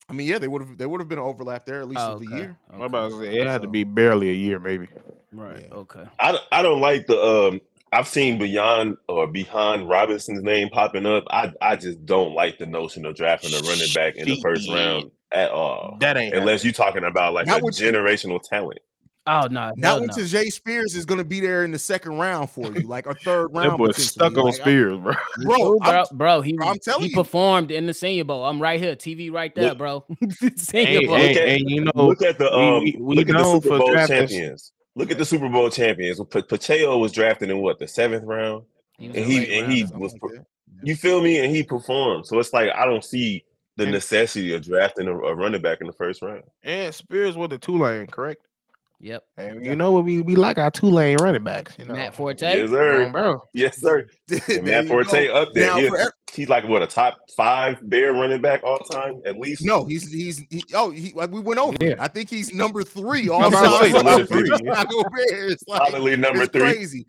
I mean, yeah, they would have they would have been an overlap there at least Oh, for the okay, year. I'm about to say it had to be barely a year, maybe. Right. Yeah. Okay. I, don't- I don't like the um I've seen beyond or behind Robinson's name popping up. I I just don't like the notion of drafting a running back in the first round at all. That ain't Unless you're talking about like Not a what you- generational talent. Oh no. Not hell when no. Jay Spears is going to be there in the second round for you, like a third [LAUGHS] round. that boy stuck on Like, Spears, bro. [LAUGHS] bro. Ooh, I'm- bro, bro, he, I'm telling he you. performed in the Senior Bowl. I'm right here, TV right there, Look- bro. [LAUGHS] Senior Hey, Bowl. hey, Look hey, you know, look at the we- um we- we look at the Super Bowl drafting- champions. Look at the Super Bowl champions. Pa- Pacheco was drafted in what the seventh round. He And he- and he rounder. something was like. You feel me? And he performed. So it's like I don't see the And- necessity of drafting a, a running back in the first round. and Spears with the Tulane, correct? Yep. And you know what we, we like our Tulane running backs, you know. Matt Forte. Yes, sir. Bro. Yes, sir. [LAUGHS] Matt Forte go. up there. Now, He's, for he's like what a top five Bear running back all time at least. No, he's he's he, oh he like we went over. Yeah. I think he's number three I'm all time. say, for number [LAUGHS] the three. Chicago Bears. Like, Solidly number it's three. crazy.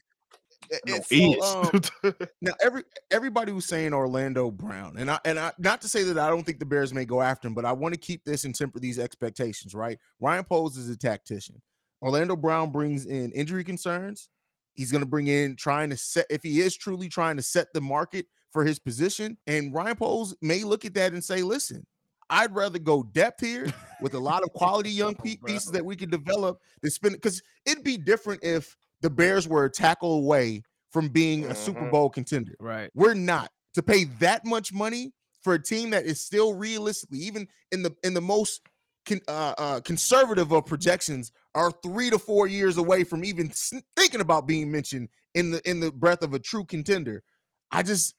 No, so, um, [LAUGHS] now every everybody was saying Orlando Brown, and I and I not to say that I don't think the Bears may go after him, but I want to keep this and temper these expectations. Right, Ryan Poles is a tactician. Orlando Brown brings in injury concerns. He's going to bring in trying to set if he is truly trying to set the market for his position, and Ryan Poles may look at that and say, "Listen, I'd rather go depth here with a [LAUGHS] lot of quality young pe- pieces that we can develop. To spend because it'd be different if the Bears were a tackle away from being a Super Mhm. Bowl contender. Right. We're not to pay that much money for a team that is still realistically, even in the in the most con, uh, uh, conservative of projections, are three to four years away from even thinking about being mentioned in the in the breath of a true contender. I just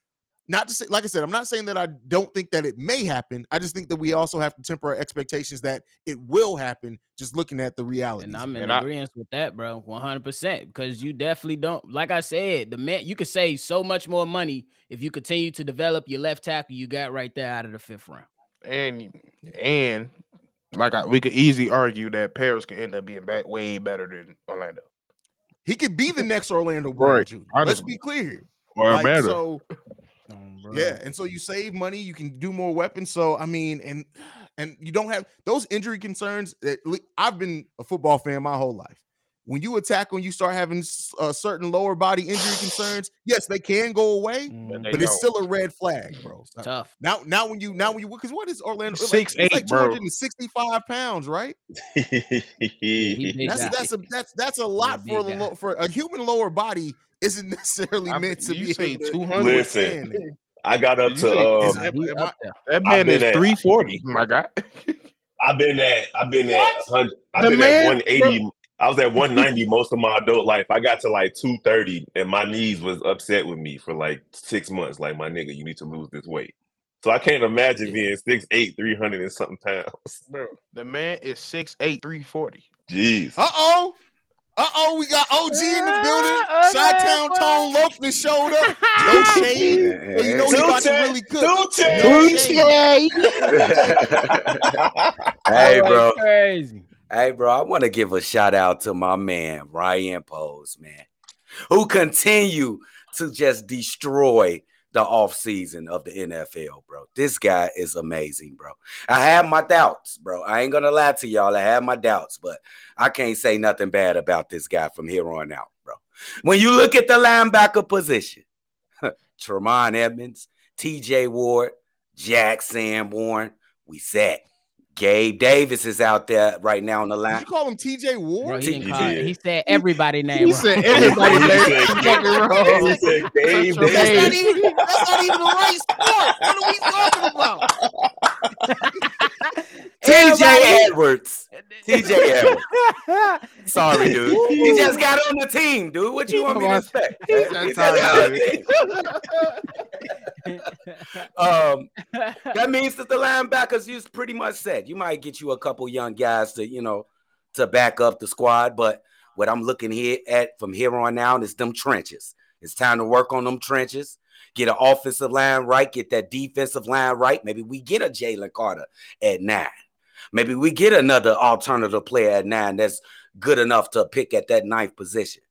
not to say, like I said, I'm not saying that I don't think that it may happen. I just think that we also have to temper our expectations that it will happen. Just looking at the reality. And I'm in And I- agreement with that, bro. 100 percent because you definitely don't. Like I said, the man you could save so much more money if you continue to develop your left tackle you got right there out of the fifth round. and and like I, we could easily argue that Paris could end up being back way better than Orlando He could be the [LAUGHS] next Orlando Brown Right. Jr. Let's be clear. here. or Like, better. So yeah, and so you save money, you can do more weapons. So I mean, and and you don't have those injury concerns. That I've been a football fan my whole life. When you attack, when you start having s- uh, certain lower body injury concerns, yes, they can go away, Mm, They but it's still a red flag, bro. Tough. Now, now when you now when you because what is Orlando? Six, like, it's eight, like bro. 265 pounds, right? He That's that's a that's that's a lot for the guy. for a human lower body. Isn't [LAUGHS] necessarily I meant to be say 200? Listen, I got up to um, is Nah, that- am up that man is at- 340. My God. I've been at I've been at 100 I've The been man- at 180. I was at [LAUGHS] 190 most of my adult life. I got to like 230 and my knees was upset with me for like six months. Like my nigga, you need to lose this weight. So I can't imagine being 6'8, 300 and something pounds. Bro, the man is 6'8, 340. Jeez. Uh oh. Uh oh, we got OG in the building. Uh, Shy Town Tone Lopman showed up. [LAUGHS] No shade. But you know he about to Two really cook. Two No chains. shade. [LAUGHS] hey, bro. Crazy. Hey, bro, I want to give a shout out to my man, Ryan Poles, man, who continue to just destroy the offseason of the NFL, bro. This guy is amazing, bro. I have my doubts, bro. I ain't to lie to y'all. I have my doubts, but I can't say nothing bad about this guy from here on out, bro. When you look at the linebacker position, [LAUGHS] Tremaine Edmunds, TJ Ward, Jack Sanborn, we set. Gabe Davis is out there right now on the Did line. you call him TJ Bro, Ward? he, didn't He call, he said everybody name. He wrong. said everybody He named He said Gabe That's That's not, Davis. even, that's not even the right sport. What are we talking about? TJ Edwards. TJ [LAUGHS] Edwards. [LAUGHS] Sorry, dude. He just got on the team, dude. What you want me to expect? He just got on the team. [LAUGHS] um, that means that the linebackers you pretty much said you might get you a couple young guys to you know to back up the squad but what i'm looking here at from here on out is them trenches it's time to work on them trenches get an offensive line right get that defensive line right maybe we get a jalen carter at nine maybe we get another alternative player at nine that's good enough to pick at that ninth position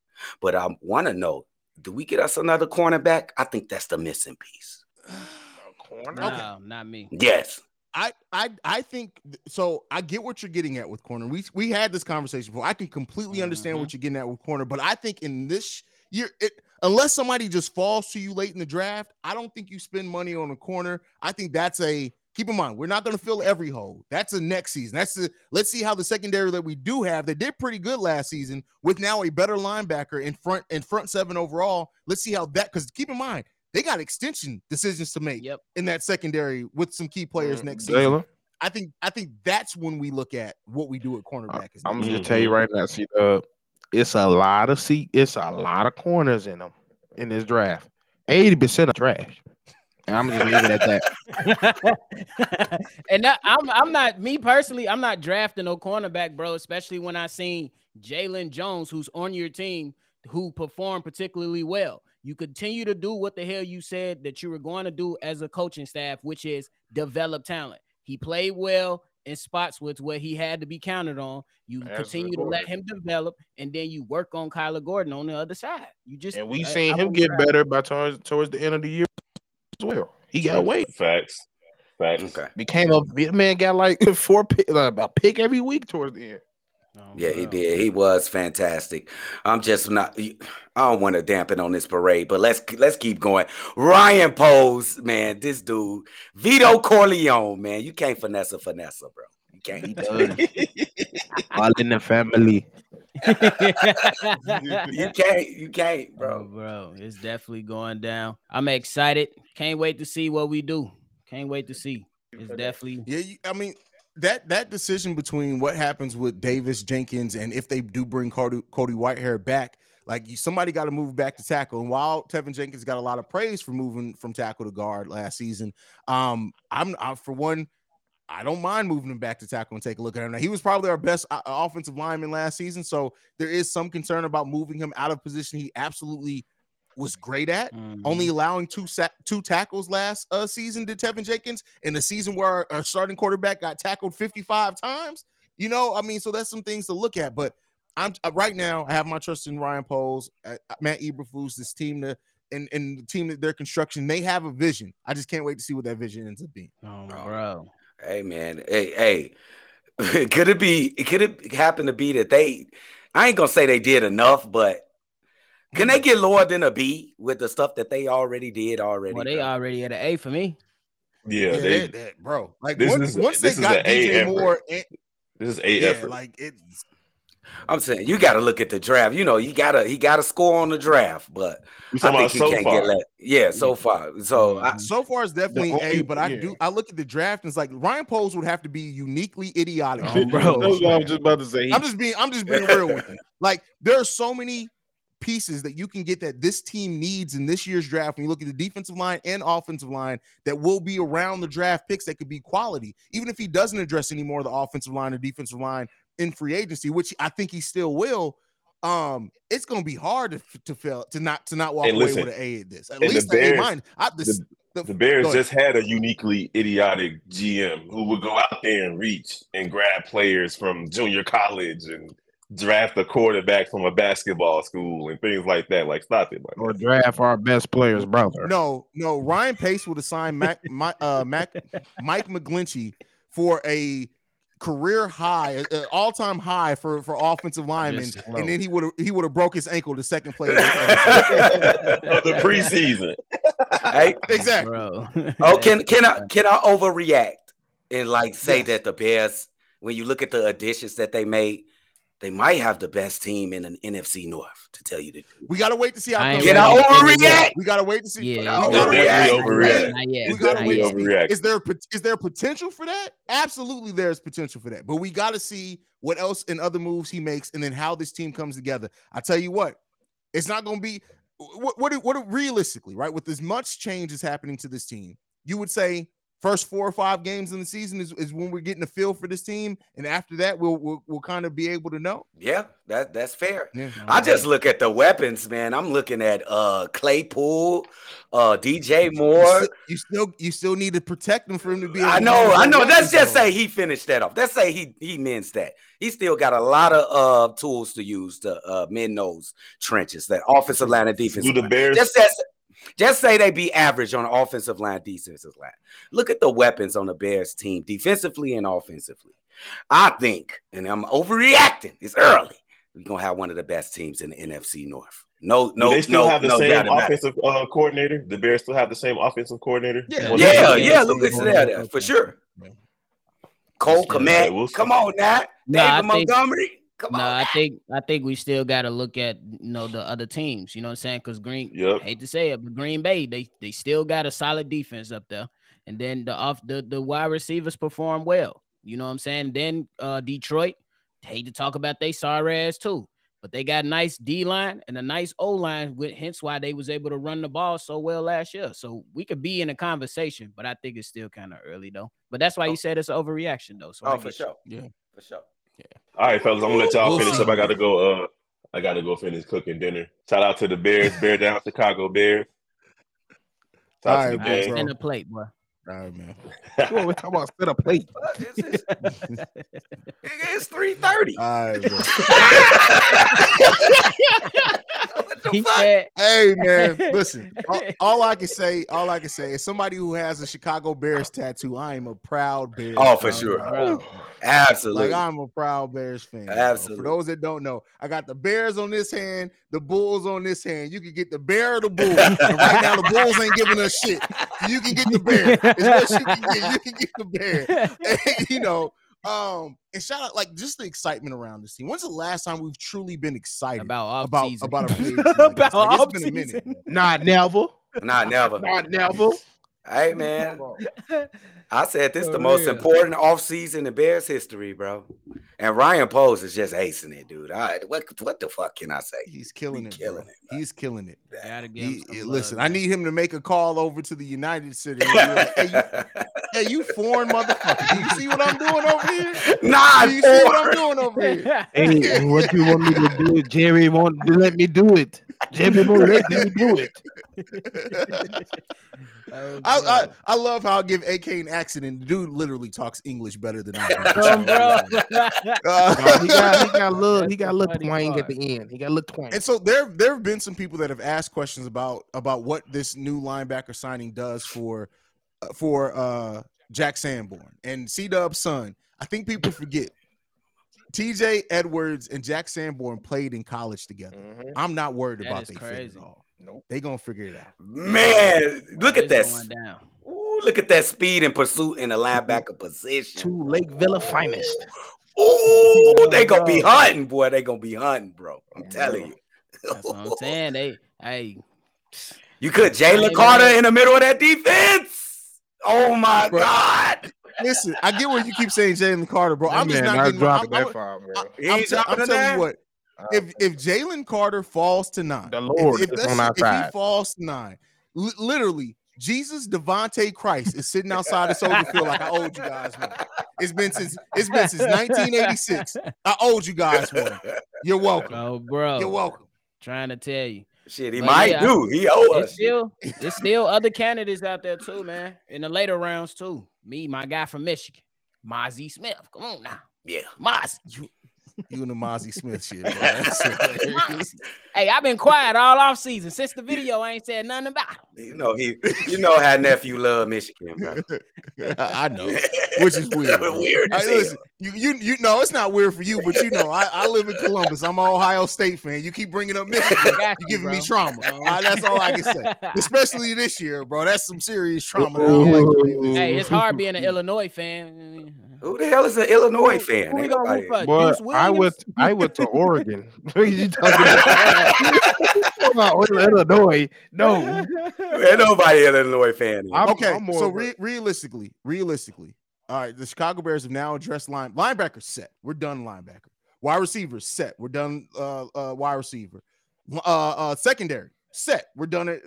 but i want to know do we get us another cornerback i think that's the missing piece Corner. no, not me. yes I I I think so. I get what you're getting at with corner. We we had this conversation before. I can completely understand mm-hmm. what you're getting at with corner, but I think in this year, it, unless somebody just falls to you late in the draft, I don't think you spend money on a corner. I think that's a keep in mind. We're not going to fill every hole. That's the next season. That's the let's see how the secondary that we do have that did pretty good last season with now a better linebacker in front in front seven overall. Let's see how that because keep in mind they got extension decisions to make Yep. in that secondary with some key players Mm, next season. I think I think that's when we look at what we do at cornerback. I'm next. gonna just tell you right now, see, uh, it's a lot of seat, it's a lot of corners in them in this draft. Eighty percent of trash. And I'm just leaving it at that. [LAUGHS] and that, I'm I'm not me personally. I'm not drafting no cornerback, bro. Especially when I seen Jalen Jones, who's on your team, who performed particularly well. You continue to do what the hell you said that you were going to do as a coaching staff, which is develop talent. He played well in spots with where he had to be counted on. You As continue to let him develop, and then you work on Kyler Gordon on the other side. You just And we I- seen I him get better by towards towards the end of the year as well. He got weight. Facts. Facts. okay Became a man got like [LAUGHS] four pick, uh, a pick every week towards the end. Oh, Yeah, he did. He was fantastic. I'm just not. I don't want to dampen on this parade, but let's let's keep going. Ryan Poles, man, this dude, Vito Corleone, man, you can't finesse a finesse, bro. You can't. He [LAUGHS] does. All in the family. You [LAUGHS] can't. You can't, Bro, bro. bro, it's definitely going down. I'm excited. Can't wait to see what we do. Can't wait to see. It's definitely Yeah, you, I mean that that decision between what happens with Davis Jenkins and if they do bring Cody, Cody Whitehair back, Like you, somebody got to move back to tackle. And while Teven Jenkins got a lot of praise for moving from tackle to guard last season, um, I'm I, for one, I don't mind moving him back to tackle and take a look at him. Now he was probably our best uh, offensive lineman last season, so there is some concern about moving him out of position. He absolutely was great at. Mhm. Only allowing two sack, two tackles last uh, season to Teven Jenkins in a season where our, our starting quarterback got tackled 55 times. You know, I mean, so that's some things to look at. But I'm uh, right now. I have my trust in Ryan Poles, uh, Matt Eberflus, this team to and and the team that their construction. They have a vision. I just can't wait to see what that vision ends up being. Oh, bro. Hey man, hey, hey. [LAUGHS] could it be could it happen to be that they I ain't gonna say they did enough, but can they [LAUGHS] get lower than a B with the stuff that they already did already? Well, they bro? already at an A for me. Yeah, Yeah, they, that- that- bro. Like this once, is- once this they is got an A DJ effort. Moore, and, this is a yeah, effort. like it. I'm saying you got to look at the draft. You know, you gotta he got to score on the draft, but I think about he so can't far. get let. Yeah, so far. So I, mm-hmm. So far, it's definitely only- A, but I yeah. do. I look at the draft and it's like Ryan Poles would have to be uniquely oh, idiotic. Oh, bro. [LAUGHS] That's what I was just about to say. I'm just being. I'm just being real with you. [LAUGHS] Like there are so many pieces that you can get that this team needs in this year's draft. When you look at the defensive line and offensive line, that will be around the draft picks that could be quality, even if he doesn't address any more of the offensive line or defensive line in free agency, which I think he still will. Um, it's going to be hard to, to fail to not to not walk And away with an A at this. At and the least an A Bears- mine. I, this, the, The Bears just had a uniquely idiotic GM who would go out there and reach and grab players from junior college and draft a quarterback from a basketball school and things like that. Like, stop it, man. or draft our best player's brother. No, no. Ryan Pace would have signed Mac, my, uh, Mac, Mike McGlinchey for a career high, uh, all time high for for offensive linemen, and then he would have he would have broke his ankle the second play. of the of the preseason. hey, exactly. Bro. oh, [LAUGHS] can can I can I overreact and like say Yes. that the Bears, when you look at the additions that they made, they might have the best team in an NFC North. To tell you the truth, We gotta wait to see how. I it ain't comes can I out. overreact? We gotta wait to see. Yeah. we gotta wait to see. overreact. We gotta wait. to see. overreact. Is there pot- there potential for that? Absolutely, there's potential for that. But we got to see what else and other moves he makes, and then how this team comes together. I tell you what, it's not going to be what what what realistically, right? With as much change is happening to this team, you would say first four or five games in the season is, is when we're getting a feel for this team, and after that, we'll we'll, we'll kind of be able to know. Yeah, that that's fair. Yeah. I just look at the weapons, man. I'm looking at uh Claypool, uh DJ You Moore. still, you still you still need to protect him for him to be. able I know, use I know. Let's just zone. say he finished that off. Let's say he he means that. He still got a lot of uh tools to use to uh mend those trenches, that offensive line and defense. Do the. Bears Just, just just say they be average on the offensive line, defensive line. Look at the weapons on the Bears team, defensively and offensively. I think, and I'm overreacting. It's early. We're gonna have one of the best teams in the NFC North. No, do no, they still no, have the no same doubt about it. offensive uh, coordinator? The Bears still have the same offensive coordinator? Yeah. Well, Yeah, yeah, look, it's there, there for sure. Cole Yeah, Kmet, we'll come on now. No, I David think- Montgomery, come No, on. I think I think we still got to look at you know the other teams. You know what I'm saying? Because Green, Yep. hate to say it, but Green Bay they they still got a solid defense up there, and then the off the the wide receivers perform well. You know what I'm saying? Then uh Detroit, hate to talk about they sorry ass too, but they got a nice D line and a nice O line, with hence why they was able to run the ball so well last year. So we could be in a conversation, but I think it's still kind of early though. But that's why you said it's an overreaction though. So Oh, for get you. sure. Yeah. For sure. All right, fellas, I'm gonna let y'all We'll finish see. up. I gotta go. Uh, I gotta go finish cooking dinner. Shout out to the Bears, Bear down, Chicago Bears. Shout out All to the right, All right, gang. bro. send a plate, boy. All right, man. What we talking about? Set a plate. [LAUGHS] It's, it's, [LAUGHS] nigga, it's 330. All right, bro. [LAUGHS] what the fuck? said, Hey man, listen. All, all I can say, all I can say is somebody who has a Chicago Bears tattoo. I am a proud Bears. Oh, for fan, sure. bro. Absolutely. Like I'm a proud Bears fan. bro. Absolutely. For those that don't know, I got the Bears on this hand, the Bulls on this hand. You can get the bear or the bull. and right now, the Bulls ain't giving us shit. You can get the bear. It's what you can get. You can get the bear. And, you know, um, and shout out like just the excitement around this team. When's the last time we've truly been excited about off about season. about a [LAUGHS] like this? About Like, it's been a off-season. minute. Not never. Not never. Not never. Hey man, I said this is the most real. important offseason in Bears history, bro. And Ryan Poles is just acing it, dude. I, what what the fuck can I say? He's killing He it. killing bro. it, man. He's killing it. Gotta give him He- some love, listen, I need him to make a call over to the United Center. and like, [LAUGHS] hey, you, hey, you foreign motherfucker. Do you see what I'm doing over here? Nah, Do you see what I'm doing over here? Hey, what you want me to do? Jerry won't let me do it. Jerry won't let do it. [LAUGHS] Oh, I, I. I love how I give AK an accent and the dude literally talks English better than I do. Come, [LAUGHS] bro. [LAUGHS] Uh, he got he got a little he got a little twang at the end. He got a little twang. and so there there have been some people that have asked questions about about what this new linebacker signing does for uh, for uh Jack Sanborn and C Dub's son. I think people forget TJ Edwards and Jack Sanborn played in college together. Mhm. I'm not worried That about is they fit at all. Nope. They gonna figure it out. Man, look at It's that. Ooh, look at that speed and pursuit in the linebacker position. Two Lake Villa finest. Ooh, they gonna be hunting, boy. They gonna be hunting, bro. I'm telling you. That's what I'm saying. They, hey, You could Jalen Hey, Carter in the middle of that defense. Oh my Bro. God. Listen, I get where you keep saying Jalen Carter, bro. I'm just Man, not getting. dropped I'm, that I'm, far, bro. I'm, I'm, ain't te- I'm telling dime? you what. Uh, if if Jalen Carter falls to nine, The if- Lord if, is on our if he falls to nine, li- literally, Jesus Devontae Christ is sitting outside the Soldier Field like I owed you guys one. It's been since it's been since 1986. I owed you guys one. You're welcome. oh, bro, You're welcome. trying to tell you. Shit, he But might yeah, do. He owe us. still, [LAUGHS] it's still other candidates out there too, man. In the later rounds too. Me, my guy from Michigan, Mazi Smith. Come on now, Yeah. Mazi. You, you and the Mazi Smith shit, bro. [LAUGHS] That's hilarious. Hey, I've been quiet all off season since the video. I ain't said nothing about him. You know he. You know how nephew love Michigan, bro. [LAUGHS] I know, which is weird. bro. [LAUGHS] weird. Hey, as hell. listen, you, you you know it's not weird for you, but you know I, I live in Columbus. I'm an Ohio State fan. You keep bringing up Michigan, you you, giving me trauma. Uh, that's all I can say. Especially this year, bro. That's some serious trauma. that I like to relive. hey, it's hard being an Illinois fan. Who the hell is an Illinois fan? Who we gonna nobody- root for? Boy, Deuce I Williams? went I went to Oregon. [LAUGHS] [LAUGHS] What are you talking about? about Illinois? No. [LAUGHS] Ain't nobody an Illinois fan. I'm- okay, I'm so re- realistically, realistically, all right, the Chicago Bears have now addressed line linebacker set. We're done linebacker. Wide receiver set. We're done uh, uh wide receiver. Uh, uh secondary set. We're done it.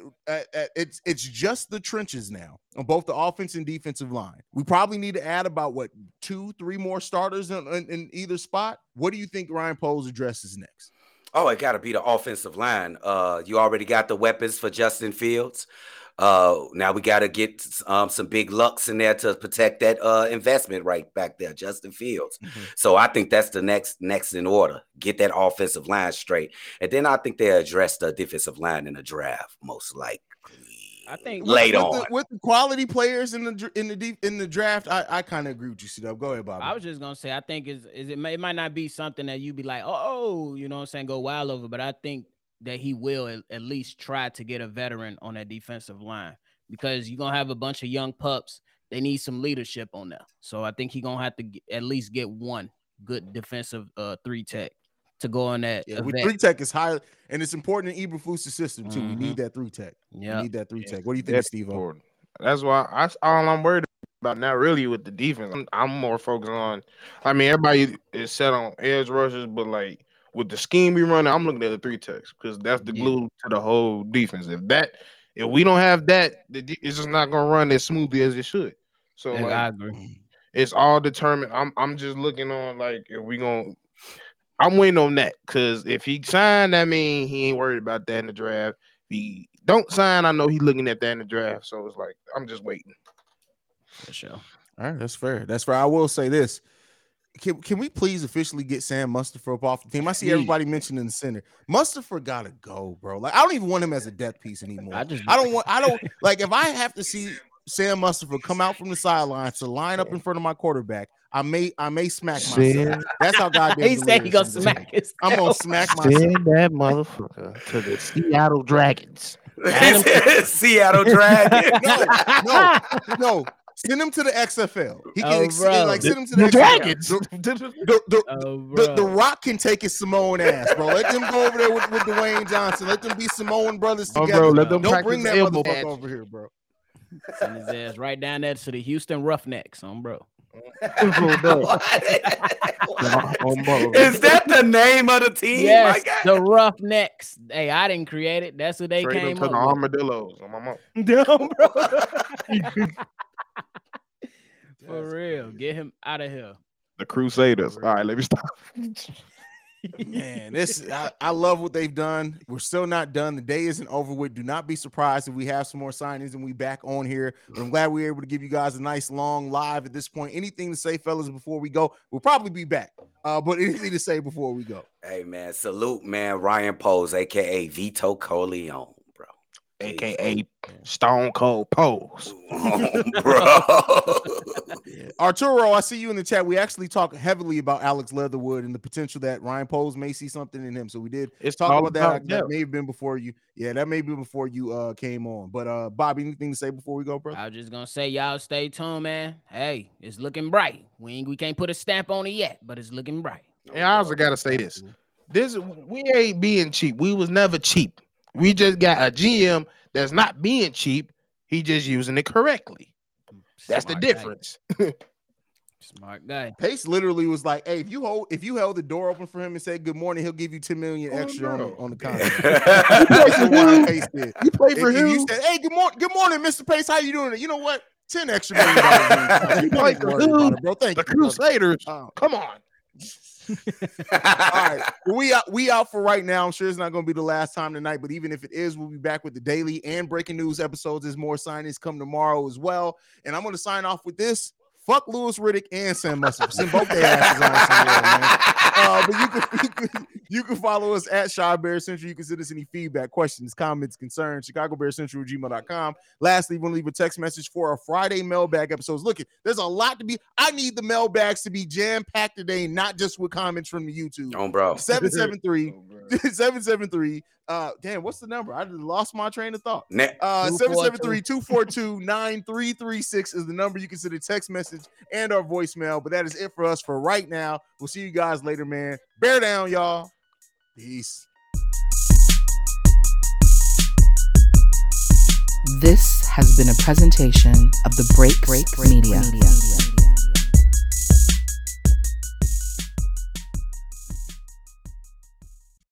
It's it's just the trenches now on both the offense and defensive line. We probably need to add about what two, three more starters in, in, in either spot. What do you think Ryan Poles addresses next? Oh, it got to be the offensive line. Uh, you already got the weapons for Justin Fields. Uh, now we got to get um, some big lucks in there to protect that uh, investment right back there, Justin Fields. Mhm. So I think that's the next next in order. Get that offensive line straight, and then I think they address the defensive line in the draft most likely. I think- late with on. the, with the quality players in the in the deep in the draft. I, I kind of agree with you, C Go ahead, Bob. I was just gonna say, I think is is it may it might not be something that you be like, oh, oh, you know what I'm saying, go wild over, but I think that he will at, at least try to get a veteran on that defensive line because you're gonna have a bunch of young pups. They need some leadership on there. So I think he's gonna have to g- at least get one good defensive uh three tech to go on that. Yeah, with event. three tech is high, and it's important in Eberflus's system too. We Mhm. need that three tech. Yeah. Need that three Yeah, tech. What do you think, That's Steve? important. That's why I all I'm worried about now really with the defense. I'm, I'm more focused on. I mean, everybody is set on edge rushes, but like with the scheme we run, I'm looking at the three techs because that's the Yeah. glue to the whole defense. If that, if we don't have that, it's just not gonna run as smoothly as it should. So like, it's all determined. I'm I'm just looking on like if we gonna. I'm waiting on that because if he signed, that mean he ain't worried about that in the draft. If he don't sign, I know he's looking at that in the draft. So it's like I'm just waiting. For sure. All right, that's fair. That's fair. I will say this. Can, can we please officially get Sam Mustipher up off the team? I see Please. everybody mentioning the center. Mustipher gotta go, bro. Like I don't even want him as a depth piece anymore. I just I don't want. I don't like if I have to see Sam Mustipher come out from the sidelines to line up in front of my quarterback. I may I may smack myself. Send, That's how goddamn. [LAUGHS] He said he gonna smack his I'm gonna smack myself. send that motherfucker to the Seattle Dragons. [LAUGHS] Seattle Dragons. [LAUGHS] No, no, no. Send him to the XFL. He can Oh, ex- bro. like send him to The the, XFL. Dragons. The, the, the, Oh, the, the Rock can take his Samoan ass, bro. Let them go over there with, with Dwayne Johnson. Let them be Samoan brothers oh, together. Oh, together. bro, let them Don't bring that elbow motherfucker over here, bro. Send his ass right down there to the Houston Roughnecks, on bro. Oh, [LAUGHS] bro. Is that the name of the team? Yes, My the Roughnecks. Hey, I didn't create it. That's what they Trade them came to up the with. armadillos. on my mom. Damn, bro. [LAUGHS] [LAUGHS] For real, get him out of here. The Crusaders. All right, let me stop. Man, this [LAUGHS] I, I love what they've done. We're still not done. The day isn't over with. Do not be surprised if we have some more signings and we back on here. But I'm glad we were able to give you guys a nice long live at this point. Anything to say, fellas, before we go? We'll probably be back. Uh, but anything to say before we go? Hey man, salute man, Ryan Poles, aka Vito Corleone, bro. AKA Stone Cold Poles. [LAUGHS] bro. [LAUGHS] Arturo, I see you in the chat. We actually talk heavily about Alex Leatherwood and the potential that Ryan Poles may see something in him. So we did It's talk about that. about That may have been before you. Yeah, that may be before you uh came on. But uh Bobby, anything to say before we go, bro? I was just gonna say, y'all stay tuned, man. Hey, it's looking bright. We ain't, we can't put a stamp on it yet, but it's looking bright. And I also gotta say this. This we ain't being cheap. We was never cheap. We just got a GM that's not being cheap. He just using it correctly. That's the Smart guy. difference. [LAUGHS] Smart guy. Pace literally was like, "Hey, if you hold, if you held the door open for him and said good morning, he'll give you ten million Oh, extra on, the, no. on the [LAUGHS] contract." That's what Ryan Pace did. You play for if him. you said, "Hey, good morning, good morning, Mr. Pace, how you doing?" You know what? Ten extra million dollars. [LAUGHS] You Don't play for worry who? bro. Thank the you. brother. Crusaders. Uh, Come on. [LAUGHS] all right, we out. We out for right now. I'm sure it's not going to be the last time tonight, but even if it is, we'll be back with the daily and breaking news episodes as more signings come tomorrow as well. And I'm going to sign off with this. Fuck Louis Riddick and Sam Muscle. Send both their asses on somewhere, man. Uh, but you can, [LAUGHS] you can you can follow us at Shy Bear Central. You can send us any feedback, questions, comments, concerns. Chicago Bear Central gmail.com. Lastly, we'll leave a text message for our Friday mailbag episodes. Look, there's a lot to be. I need the mailbags to be jam packed today, not just with comments from the YouTube. oh, bro. 773 [LAUGHS] Oh, bro. [LAUGHS] 773. Uh, damn, what's the number? I just lost my train of thought. Ne- Uh, 773-242-9336 [LAUGHS] is the number you can send a text message and our voicemail. But that is it for us for right now. We'll see you guys later, man. Bear down, y'all. Peace. This has been a presentation of the Break Break Media.